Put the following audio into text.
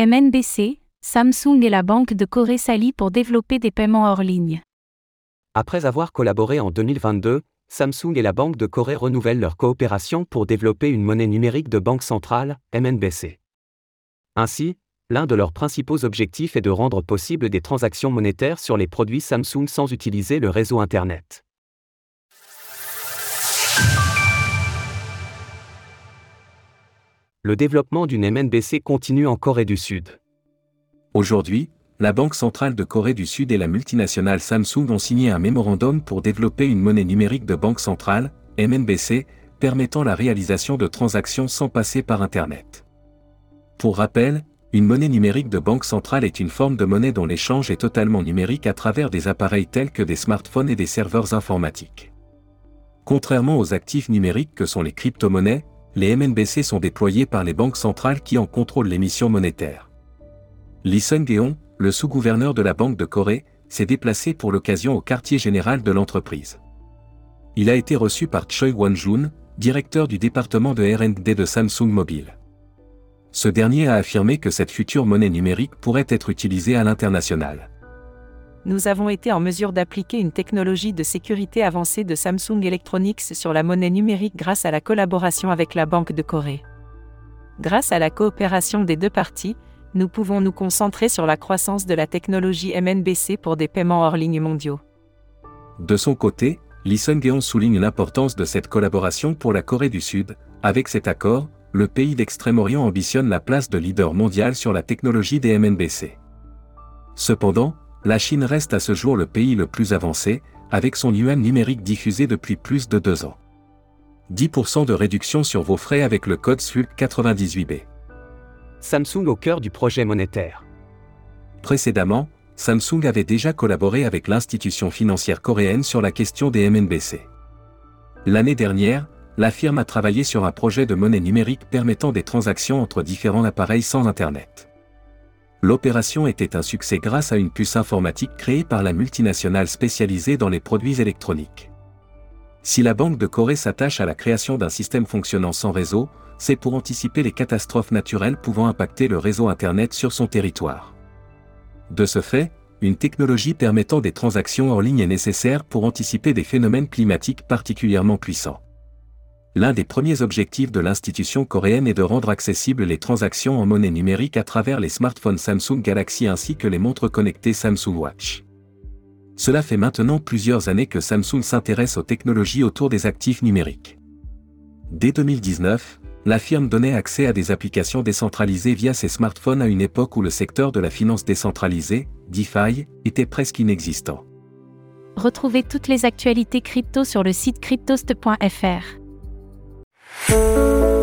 MNBC, Samsung et la Banque de Corée s'allient pour développer des paiements hors ligne. Après avoir collaboré en 2022, Samsung et la Banque de Corée renouvellent leur coopération pour développer une monnaie numérique de banque centrale, MNBC. Ainsi, l'un de leurs principaux objectifs est de rendre possible des transactions monétaires sur les produits Samsung sans utiliser le réseau Internet. Le développement d'une MNBC continue en Corée du Sud. Aujourd'hui, la Banque centrale de Corée du Sud et la multinationale Samsung ont signé un mémorandum pour développer une monnaie numérique de banque centrale, MNBC, permettant la réalisation de transactions sans passer par Internet. Pour rappel, une monnaie numérique de banque centrale est une forme de monnaie dont l'échange est totalement numérique à travers des appareils tels que des smartphones et des serveurs informatiques. Contrairement aux actifs numériques que sont les crypto-monnaies, les MNBC sont déployés par les banques centrales qui en contrôlent l'émission monétaire. Lee Sung-geon, le sous-gouverneur de la Banque de Corée, s'est déplacé pour l'occasion au quartier général de l'entreprise. Il a été reçu par Choi Won-jun, directeur du département de R&D de Samsung Mobile. Ce dernier a affirmé que cette future monnaie numérique pourrait être utilisée à l'international. Nous avons été en mesure d'appliquer une technologie de sécurité avancée de Samsung Electronics sur la monnaie numérique grâce à la collaboration avec la Banque de Corée. Grâce à la coopération des deux parties, nous pouvons nous concentrer sur la croissance de la technologie MNBC pour des paiements hors ligne mondiaux. De son côté, Lee Sung-geon souligne l'importance de cette collaboration pour la Corée du Sud. Avec cet accord, le pays d'Extrême-Orient ambitionne la place de leader mondial sur la technologie des MNBC. Cependant, la Chine reste à ce jour le pays le plus avancé, avec son yuan numérique diffusé depuis plus de deux ans. 10% de réduction sur vos frais avec le code SULC 98B. Samsung au cœur du projet monétaire. Précédemment, Samsung avait déjà collaboré avec l'institution financière coréenne sur la question des MNBC. L'année dernière, la firme a travaillé sur un projet de monnaie numérique permettant des transactions entre différents appareils sans Internet. L'opération était un succès grâce à une puce informatique créée par la multinationale spécialisée dans les produits électroniques. Si la Banque de Corée s'attache à la création d'un système fonctionnant sans réseau, c'est pour anticiper les catastrophes naturelles pouvant impacter le réseau Internet sur son territoire. De ce fait, une technologie permettant des transactions en ligne est nécessaire pour anticiper des phénomènes climatiques particulièrement puissants. L'un des premiers objectifs de l'institution coréenne est de rendre accessibles les transactions en monnaie numérique à travers les smartphones Samsung Galaxy ainsi que les montres connectées Samsung Watch. Cela fait maintenant plusieurs années que Samsung s'intéresse aux technologies autour des actifs numériques. Dès 2019, la firme donnait accès à des applications décentralisées via ses smartphones à une époque où le secteur de la finance décentralisée, DeFi, était presque inexistant. Retrouvez toutes les actualités crypto sur le site cryptost.fr. Música